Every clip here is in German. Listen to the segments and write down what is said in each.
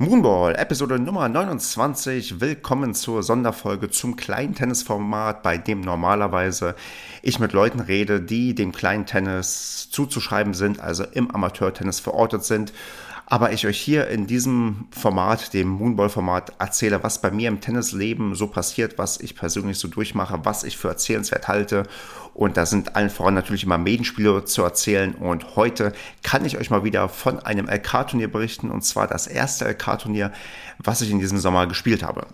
Moonball, Episode Nummer 29. Willkommen zur Sonderfolge zum kleinen Tennisformat, bei dem normalerweise ich mit Leuten rede, die dem kleinen Tennis zuzuschreiben sind, also im Amateurtennis verortet sind aber ich euch hier in diesem Format, dem Moonball-Format, erzähle, was bei mir im Tennisleben so passiert, was ich persönlich so durchmache, was ich für erzählenswert halte. Und da sind allen voran natürlich immer Medenspiele zu erzählen. Und heute kann ich euch mal wieder von einem LK-Turnier berichten, und zwar das erste LK-Turnier, was ich in diesem Sommer gespielt habe.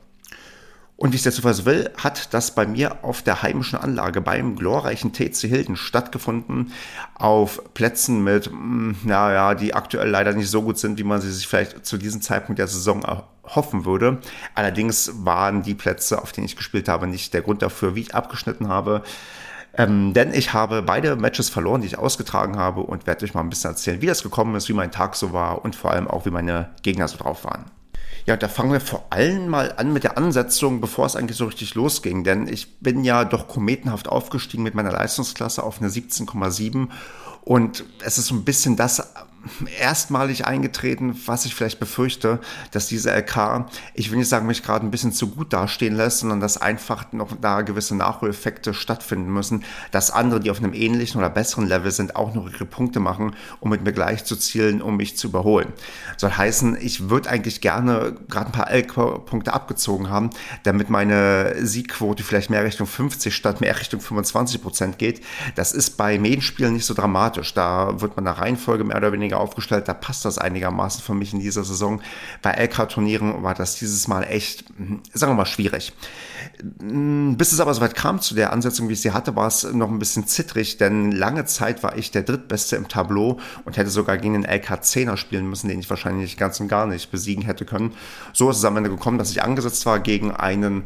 Und wie es der Zufall so will, hat das bei mir auf der heimischen Anlage beim glorreichen TC Hilden stattgefunden. Auf Plätzen mit, hm, naja, die aktuell leider nicht so gut sind, wie man sie sich vielleicht zu diesem Zeitpunkt der Saison hoffen würde. Allerdings waren die Plätze, auf denen ich gespielt habe, nicht der Grund dafür, wie ich abgeschnitten habe. Ähm, denn ich habe beide Matches verloren, die ich ausgetragen habe und werde euch mal ein bisschen erzählen, wie das gekommen ist, wie mein Tag so war und vor allem auch, wie meine Gegner so drauf waren. Ja, da fangen wir vor allem mal an mit der Ansetzung, bevor es eigentlich so richtig losging. Denn ich bin ja doch kometenhaft aufgestiegen mit meiner Leistungsklasse auf eine 17,7 und es ist so ein bisschen das erstmalig eingetreten, was ich vielleicht befürchte, dass diese LK, ich will nicht sagen, mich gerade ein bisschen zu gut dastehen lässt, sondern dass einfach noch da gewisse Nachholeffekte stattfinden müssen, dass andere, die auf einem ähnlichen oder besseren Level sind, auch noch ihre Punkte machen, um mit mir gleich zu zielen, um mich zu überholen. Soll heißen, ich würde eigentlich gerne gerade ein paar LK-Punkte abgezogen haben, damit meine Siegquote vielleicht mehr Richtung 50 statt mehr Richtung 25 Prozent geht. Das ist bei Medienspielen nicht so dramatisch. Da wird man nach Reihenfolge mehr oder weniger aufgestellt. Da passt das einigermaßen für mich in dieser Saison. Bei LK-Turnieren war das dieses Mal echt, hm, sagen wir mal, schwierig. Hm, bis es aber soweit kam zu der Ansetzung, wie ich sie hatte, war es noch ein bisschen zittrig, denn lange Zeit war ich der Drittbeste im Tableau und hätte sogar gegen den LK-10er spielen müssen, den ich wahrscheinlich ganz und gar nicht besiegen hätte können. So ist es am Ende gekommen, dass ich angesetzt war gegen einen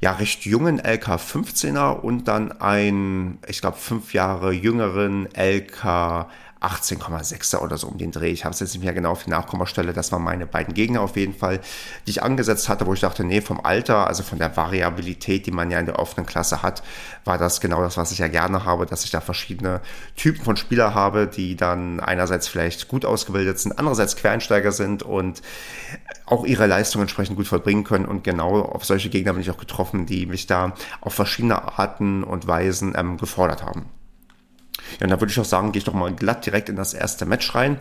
ja recht jungen LK 15er und dann ein, ich glaube, fünf Jahre jüngeren LK 18,6er oder so um den Dreh. Ich habe es jetzt nicht mehr genau auf die Nachkommastelle. Das waren meine beiden Gegner auf jeden Fall, die ich angesetzt hatte, wo ich dachte, nee, vom Alter, also von der Variabilität, die man ja in der offenen Klasse hat, war das genau das, was ich ja gerne habe, dass ich da verschiedene Typen von Spieler habe, die dann einerseits vielleicht gut ausgebildet sind, andererseits Quereinsteiger sind und auch ihre Leistung entsprechend gut vollbringen können. Und genau auf solche Gegner bin ich auch getroffen, die mich da auf verschiedene Arten und Weisen ähm, gefordert haben. Ja, und da würde ich auch sagen, gehe ich doch mal glatt direkt in das erste Match rein.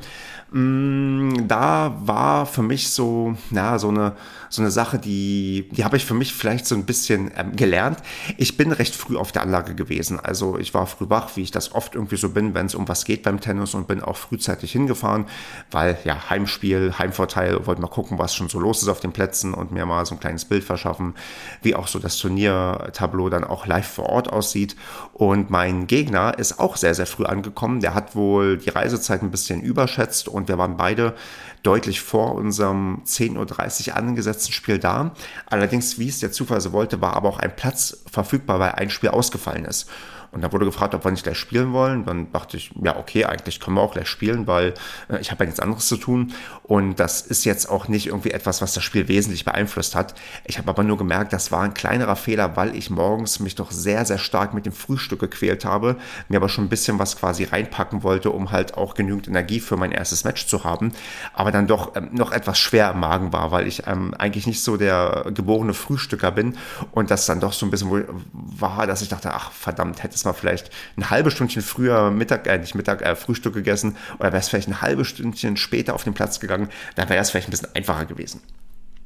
Mm, da war für mich so, ja, so eine, so eine Sache, die, die habe ich für mich vielleicht so ein bisschen ähm, gelernt. Ich bin recht früh auf der Anlage gewesen. Also ich war früh wach, wie ich das oft irgendwie so bin, wenn es um was geht beim Tennis und bin auch frühzeitig hingefahren, weil ja, Heimspiel, Heimvorteil, wollte mal gucken, was schon so los ist auf den Plätzen und mir mal so ein kleines Bild verschaffen, wie auch so das Turniertableau dann auch live vor Ort aussieht. Und mein Gegner ist auch sehr, sehr früh angekommen. Der hat wohl die Reisezeit ein bisschen überschätzt und wir waren beide deutlich vor unserem 10.30 Uhr angesetzten Spiel da. Allerdings, wie es der Zufall so wollte, war aber auch ein Platz verfügbar, weil ein Spiel ausgefallen ist. Und da wurde gefragt, ob wir nicht gleich spielen wollen. Dann dachte ich, ja, okay, eigentlich können wir auch gleich spielen, weil äh, ich habe ja nichts anderes zu tun. Und das ist jetzt auch nicht irgendwie etwas, was das Spiel wesentlich beeinflusst hat. Ich habe aber nur gemerkt, das war ein kleinerer Fehler, weil ich morgens mich doch sehr, sehr stark mit dem Frühstück gequält habe, mir aber schon ein bisschen was quasi reinpacken wollte, um halt auch genügend Energie für mein erstes Match zu haben. Aber dann doch ähm, noch etwas schwer im Magen war, weil ich ähm, eigentlich nicht so der geborene Frühstücker bin und das dann doch so ein bisschen war, dass ich dachte, ach verdammt, hätte es mal vielleicht ein halbes Stündchen früher Mittag, äh, nicht Mittag, äh, Frühstück gegessen oder wäre es vielleicht ein halbes Stündchen später auf den Platz gegangen, dann wäre es vielleicht ein bisschen einfacher gewesen.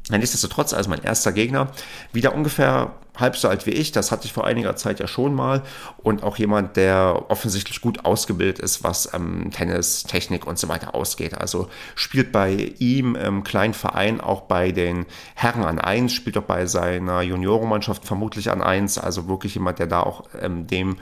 Nichtsdestotrotz, also mein erster Gegner, wieder ungefähr halb so alt wie ich, das hatte ich vor einiger Zeit ja schon mal und auch jemand, der offensichtlich gut ausgebildet ist, was ähm, Tennis, Technik und so weiter ausgeht. Also spielt bei ihm im kleinen Verein auch bei den Herren an eins, spielt auch bei seiner Juniorenmannschaft vermutlich an eins, also wirklich jemand, der da auch ähm, dem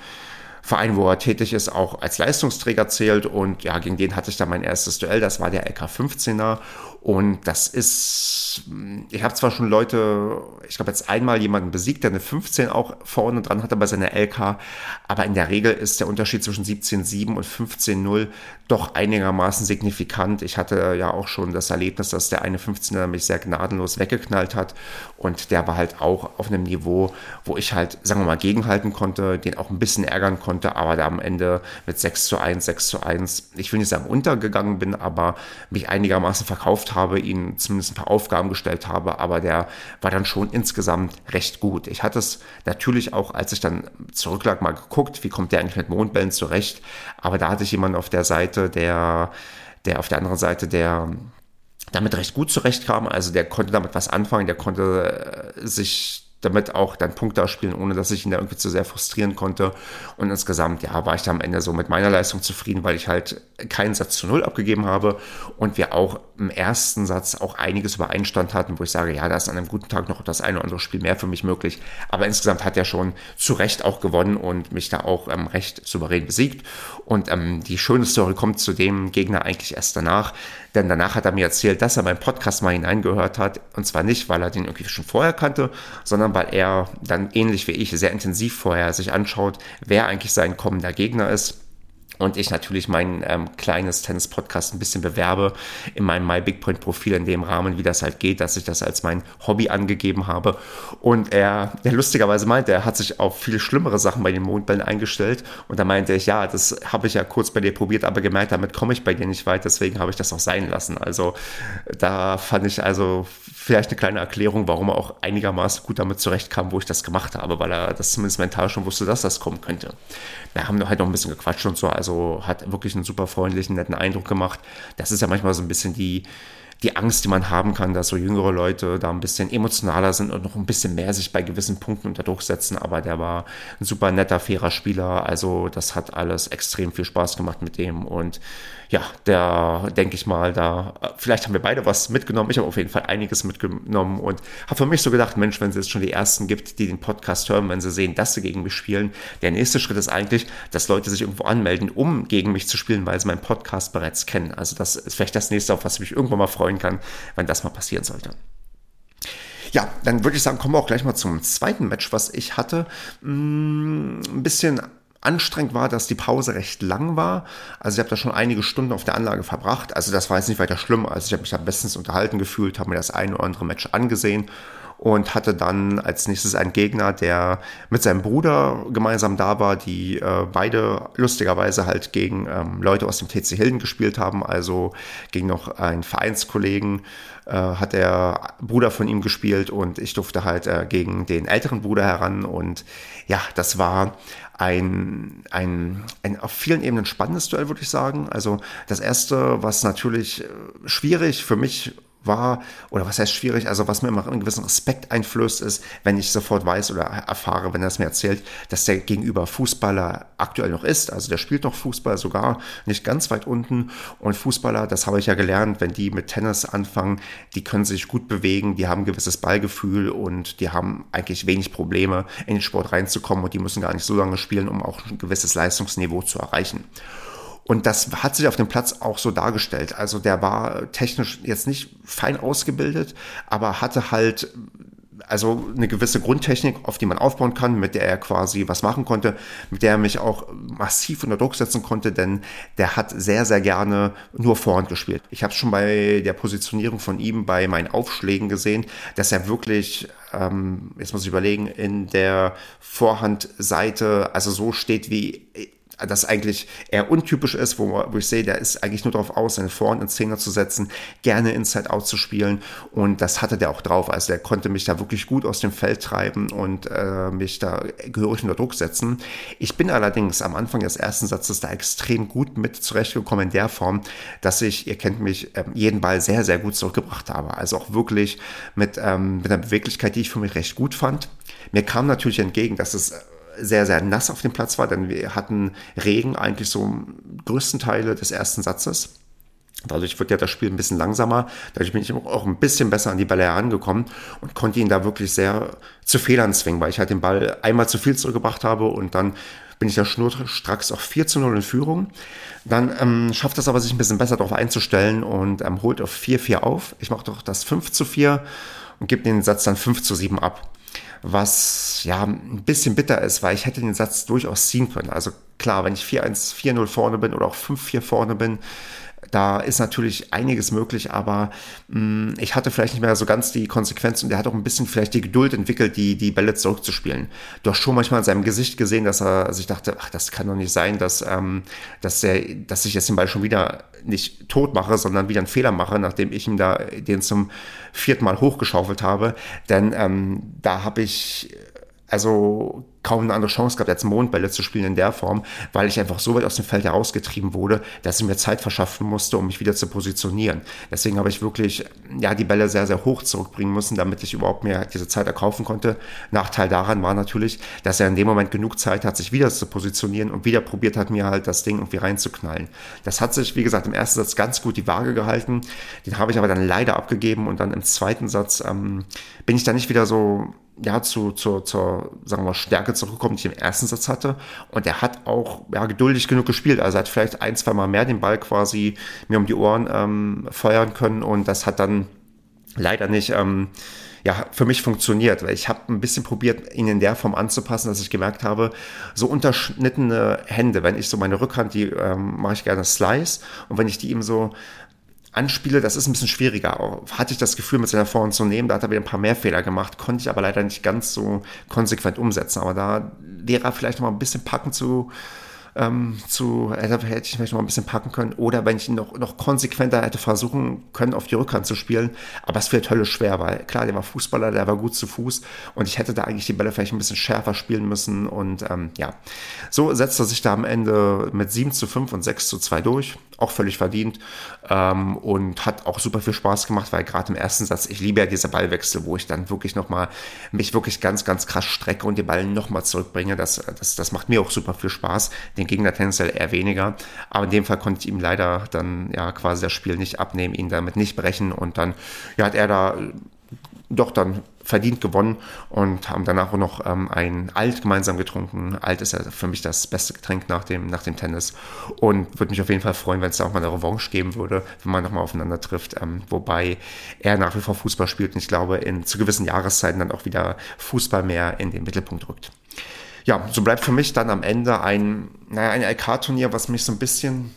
Verein, wo er tätig ist, auch als Leistungsträger zählt. Und ja, gegen den hatte ich dann mein erstes Duell. Das war der LK15er. Und das ist, ich habe zwar schon Leute, ich glaube jetzt einmal jemanden besiegt, der eine 15 auch vorne dran hatte bei seiner LK, aber in der Regel ist der Unterschied zwischen 17,7 und 15,0 doch einigermaßen signifikant. Ich hatte ja auch schon das Erlebnis, dass der eine 15er mich sehr gnadenlos weggeknallt hat und der war halt auch auf einem Niveau, wo ich halt, sagen wir mal, gegenhalten konnte, den auch ein bisschen ärgern konnte aber da am Ende mit 6 zu 1, 6 zu 1, ich will nicht sagen untergegangen bin, aber mich einigermaßen verkauft habe, ihn zumindest ein paar Aufgaben gestellt habe, aber der war dann schon insgesamt recht gut. Ich hatte es natürlich auch, als ich dann zurücklag, mal geguckt, wie kommt der eigentlich mit Mondbällen zurecht, aber da hatte ich jemanden auf der Seite, der, der auf der anderen Seite, der damit recht gut zurechtkam. Also der konnte damit was anfangen, der konnte äh, sich damit auch dann Punkte ausspielen, ohne dass ich ihn da irgendwie zu sehr frustrieren konnte. Und insgesamt, ja, war ich da am Ende so mit meiner Leistung zufrieden, weil ich halt keinen Satz zu Null abgegeben habe und wir auch im ersten Satz auch einiges über Einstand hatten, wo ich sage, ja, da ist an einem guten Tag noch das eine oder andere Spiel mehr für mich möglich. Aber insgesamt hat er schon zu Recht auch gewonnen und mich da auch ähm, recht souverän besiegt. Und ähm, die schöne Story kommt zu dem Gegner eigentlich erst danach. Denn danach hat er mir erzählt, dass er meinen Podcast mal hineingehört hat. Und zwar nicht, weil er den irgendwie schon vorher kannte, sondern weil er dann ähnlich wie ich sehr intensiv vorher sich anschaut, wer eigentlich sein kommender Gegner ist und ich natürlich mein ähm, kleines Tennis-Podcast ein bisschen bewerbe in meinem My Big Point Profil in dem Rahmen, wie das halt geht, dass ich das als mein Hobby angegeben habe. Und er, der lustigerweise meinte, er hat sich auf viel schlimmere Sachen bei den Mondbällen eingestellt. Und da meinte ich, ja, das habe ich ja kurz bei dir probiert, aber gemerkt, damit komme ich bei dir nicht weit, deswegen habe ich das auch sein lassen. Also da fand ich also vielleicht eine kleine Erklärung, warum er auch einigermaßen gut damit zurechtkam, wo ich das gemacht habe, weil er das zumindest mental schon wusste, dass das kommen könnte. Wir haben halt noch ein bisschen gequatscht und so, also hat wirklich einen super freundlichen, netten Eindruck gemacht. Das ist ja manchmal so ein bisschen die, die Angst, die man haben kann, dass so jüngere Leute da ein bisschen emotionaler sind und noch ein bisschen mehr sich bei gewissen Punkten unter Druck setzen. Aber der war ein super netter, fairer Spieler. Also das hat alles extrem viel Spaß gemacht mit dem. Und ja, der, denke ich mal, da, vielleicht haben wir beide was mitgenommen. Ich habe auf jeden Fall einiges mitgenommen und habe für mich so gedacht, Mensch, wenn es jetzt schon die ersten gibt, die den Podcast hören, wenn sie sehen, dass sie gegen mich spielen, der nächste Schritt ist eigentlich, dass Leute sich irgendwo anmelden, um gegen mich zu spielen, weil sie meinen Podcast bereits kennen. Also das ist vielleicht das nächste, auf was ich mich irgendwann mal freuen kann, wenn das mal passieren sollte. Ja, dann würde ich sagen, kommen wir auch gleich mal zum zweiten Match, was ich hatte. Mm, ein bisschen anstrengend war, dass die Pause recht lang war. Also ich habe da schon einige Stunden auf der Anlage verbracht. Also das war jetzt nicht weiter schlimm. Also ich habe mich da bestens unterhalten gefühlt, habe mir das eine oder andere Match angesehen und hatte dann als nächstes einen Gegner, der mit seinem Bruder gemeinsam da war, die äh, beide lustigerweise halt gegen ähm, Leute aus dem TC Hilden gespielt haben, also gegen noch einen Vereinskollegen äh, hat der Bruder von ihm gespielt und ich durfte halt äh, gegen den älteren Bruder heran und ja, das war ein, ein, ein auf vielen Ebenen spannendes Duell, würde ich sagen. Also das erste, was natürlich äh, schwierig für mich war, oder was heißt schwierig, also was mir immer einen gewissen Respekt einflößt, ist, wenn ich sofort weiß oder erfahre, wenn er es mir erzählt, dass der gegenüber Fußballer aktuell noch ist. Also der spielt noch Fußball, sogar nicht ganz weit unten. Und Fußballer, das habe ich ja gelernt, wenn die mit Tennis anfangen, die können sich gut bewegen, die haben ein gewisses Ballgefühl und die haben eigentlich wenig Probleme, in den Sport reinzukommen und die müssen gar nicht so lange spielen, um auch ein gewisses Leistungsniveau zu erreichen. Und das hat sich auf dem Platz auch so dargestellt. Also der war technisch jetzt nicht fein ausgebildet, aber hatte halt also eine gewisse Grundtechnik, auf die man aufbauen kann, mit der er quasi was machen konnte, mit der er mich auch massiv unter Druck setzen konnte, denn der hat sehr, sehr gerne nur Vorhand gespielt. Ich habe schon bei der Positionierung von ihm bei meinen Aufschlägen gesehen, dass er wirklich, ähm, jetzt muss ich überlegen, in der Vorhandseite also so steht wie das eigentlich eher untypisch ist, wo, wo ich sehe, der ist eigentlich nur darauf aus, seine Vorhand in Szene zu setzen, gerne Inside-Out zu spielen und das hatte der auch drauf. Also der konnte mich da wirklich gut aus dem Feld treiben und äh, mich da gehörig unter Druck setzen. Ich bin allerdings am Anfang des ersten Satzes da extrem gut mit zurechtgekommen in der Form, dass ich, ihr kennt mich, äh, jeden Ball sehr, sehr gut zurückgebracht habe. Also auch wirklich mit, ähm, mit einer Beweglichkeit, die ich für mich recht gut fand. Mir kam natürlich entgegen, dass es sehr, sehr nass auf dem Platz war, denn wir hatten Regen eigentlich so größten Teile des ersten Satzes. Dadurch wird ja das Spiel ein bisschen langsamer. Dadurch bin ich auch ein bisschen besser an die Bälle herangekommen und konnte ihn da wirklich sehr zu Fehlern zwingen, weil ich halt den Ball einmal zu viel zurückgebracht habe und dann bin ich ja schnurstracks auf 4 zu 0 in Führung. Dann ähm, schafft es aber, sich ein bisschen besser darauf einzustellen und ähm, holt auf 4-4 auf. Ich mache doch das 5 zu 4 und gebe den Satz dann 5 zu 7 ab was ja ein bisschen bitter ist, weil ich hätte den Satz durchaus ziehen können. Also klar, wenn ich 4-1, 4-0 vorne bin oder auch 5-4 vorne bin, da ist natürlich einiges möglich, aber mh, mm, ich hatte vielleicht nicht mehr so ganz die Konsequenzen und er hat auch ein bisschen vielleicht die Geduld entwickelt, die, die Bälle zurückzuspielen. Du hast schon manchmal in seinem Gesicht gesehen, dass er sich dachte, ach, das kann doch nicht sein, dass, ähm, dass, er, dass ich jetzt den Ball schon wieder nicht tot mache, sondern wieder einen Fehler mache, nachdem ich ihm da den zum vierten Mal hochgeschaufelt habe. Denn ähm, da habe ich also kaum eine andere Chance gehabt, als Mondbälle zu spielen in der Form, weil ich einfach so weit aus dem Feld herausgetrieben wurde, dass ich mir Zeit verschaffen musste, um mich wieder zu positionieren. Deswegen habe ich wirklich ja die Bälle sehr, sehr hoch zurückbringen müssen, damit ich überhaupt mir diese Zeit erkaufen konnte. Nachteil daran war natürlich, dass er in dem Moment genug Zeit hat, sich wieder zu positionieren und wieder probiert hat, mir halt das Ding irgendwie reinzuknallen. Das hat sich, wie gesagt, im ersten Satz ganz gut die Waage gehalten. Den habe ich aber dann leider abgegeben und dann im zweiten Satz ähm, bin ich dann nicht wieder so ja, zu, zu, zur, sagen wir mal, Stärke zurückgekommen, die ich im ersten Satz hatte. Und er hat auch ja, geduldig genug gespielt. Also er hat vielleicht ein, zwei Mal mehr den Ball quasi mir um die Ohren ähm, feuern können. Und das hat dann leider nicht ähm, ja, für mich funktioniert. Weil ich habe ein bisschen probiert, ihn in der Form anzupassen, dass ich gemerkt habe, so unterschnittene Hände, wenn ich so meine Rückhand, die ähm, mache ich gerne Slice. Und wenn ich die ihm so anspiele, das ist ein bisschen schwieriger. Hatte ich das Gefühl, mit seiner Vorhand zu nehmen, da hat er wieder ein paar mehr Fehler gemacht, konnte ich aber leider nicht ganz so konsequent umsetzen. Aber da wäre er vielleicht noch mal ein bisschen packen zu, ähm, zu, hätte, hätte ich vielleicht noch ein bisschen packen können. Oder wenn ich ihn noch, noch konsequenter hätte versuchen können, auf die Rückhand zu spielen. Aber es wird höllisch schwer, weil klar, der war Fußballer, der war gut zu Fuß und ich hätte da eigentlich die Bälle vielleicht ein bisschen schärfer spielen müssen. Und ähm, ja, so setzt er sich da am Ende mit 7 zu 5 und 6 zu 2 durch auch völlig verdient ähm, und hat auch super viel Spaß gemacht, weil gerade im ersten Satz, ich liebe ja diese Ballwechsel, wo ich dann wirklich nochmal mich wirklich ganz, ganz krass strecke und die Ballen nochmal zurückbringe. Das, das, das macht mir auch super viel Spaß, den Gegner tendenziell eher weniger. Aber in dem Fall konnte ich ihm leider dann ja quasi das Spiel nicht abnehmen, ihn damit nicht brechen und dann ja, hat er da doch dann verdient gewonnen und haben danach auch noch ähm, ein Alt gemeinsam getrunken. Alt ist ja für mich das beste Getränk nach dem, nach dem Tennis und würde mich auf jeden Fall freuen, wenn es da auch mal eine Revanche geben würde, wenn man nochmal aufeinander trifft. Ähm, wobei er nach wie vor Fußball spielt und ich glaube, in zu gewissen Jahreszeiten dann auch wieder Fußball mehr in den Mittelpunkt rückt. Ja, so bleibt für mich dann am Ende ein, naja, ein LK-Turnier, was mich so ein bisschen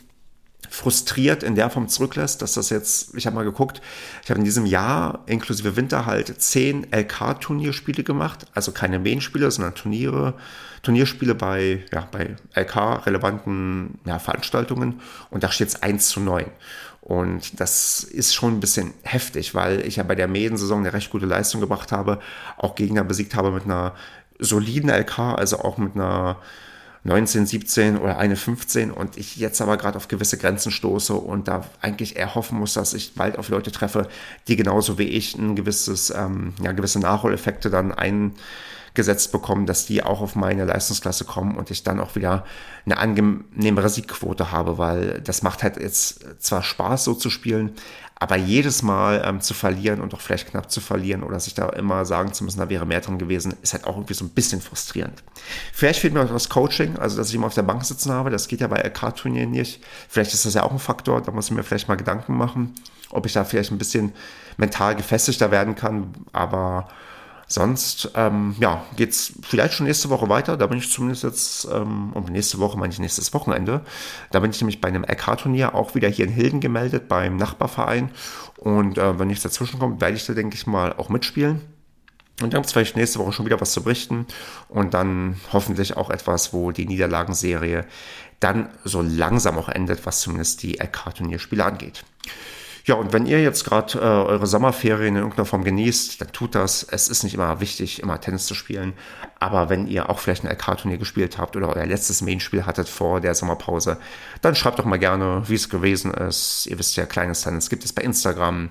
frustriert in der Form zurücklässt, dass das jetzt, ich habe mal geguckt, ich habe in diesem Jahr inklusive Winter halt zehn LK-Turnierspiele gemacht, also keine Main-Spiele, sondern Turniere, Turnierspiele bei, ja, bei LK-relevanten ja, Veranstaltungen und da steht es 1 zu 9. Und das ist schon ein bisschen heftig, weil ich ja bei der Medensaison eine recht gute Leistung gebracht habe, auch Gegner besiegt habe mit einer soliden LK, also auch mit einer 19, 17 oder eine 15 und ich jetzt aber gerade auf gewisse Grenzen stoße und da eigentlich eher hoffen muss, dass ich bald auf Leute treffe, die genauso wie ich ein gewisses, ähm, ja, gewisse Nachholeffekte dann eingesetzt bekommen, dass die auch auf meine Leistungsklasse kommen und ich dann auch wieder eine angenehmere Siegquote habe, weil das macht halt jetzt zwar Spaß so zu spielen, aber jedes Mal ähm, zu verlieren und auch vielleicht knapp zu verlieren oder sich da immer sagen zu müssen, da wäre mehr drin gewesen, ist halt auch irgendwie so ein bisschen frustrierend. Vielleicht fehlt mir auch das Coaching, also dass ich immer auf der Bank sitzen habe. Das geht ja bei LK-Turnieren nicht. Vielleicht ist das ja auch ein Faktor, da muss ich mir vielleicht mal Gedanken machen, ob ich da vielleicht ein bisschen mental gefestigter werden kann. Aber Sonst, ähm, ja, geht's vielleicht schon nächste Woche weiter. Da bin ich zumindest jetzt, ähm, und nächste Woche meine ich nächstes Wochenende. Da bin ich nämlich bei einem LK-Turnier auch wieder hier in Hilden gemeldet, beim Nachbarverein. Und äh, wenn nichts dazwischen kommt, werde ich da, denke ich mal, auch mitspielen. Und dann gibt es vielleicht nächste Woche schon wieder was zu berichten. Und dann hoffentlich auch etwas, wo die Niederlagenserie dann so langsam auch endet, was zumindest die LK-Turnierspiele angeht. Ja, und wenn ihr jetzt gerade äh, eure Sommerferien in irgendeiner Form genießt, dann tut das. Es ist nicht immer wichtig, immer Tennis zu spielen. Aber wenn ihr auch vielleicht ein LK-Turnier gespielt habt oder euer letztes Main-Spiel hattet vor der Sommerpause, dann schreibt doch mal gerne, wie es gewesen ist. Ihr wisst ja, kleines Tennis gibt es bei Instagram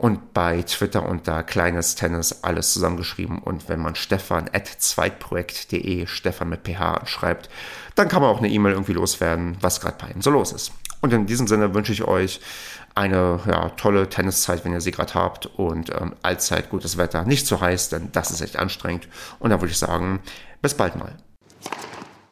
und bei Twitter unter kleines Tennis alles zusammengeschrieben. Und wenn man Stefan at zweitprojekt.de, Stefan mit PH schreibt, dann kann man auch eine E-Mail irgendwie loswerden, was gerade bei ihm so los ist. Und in diesem Sinne wünsche ich euch eine ja, tolle Tenniszeit, wenn ihr sie gerade habt und ähm, allzeit gutes Wetter, nicht zu heiß, denn das ist echt anstrengend. Und da würde ich sagen, bis bald mal.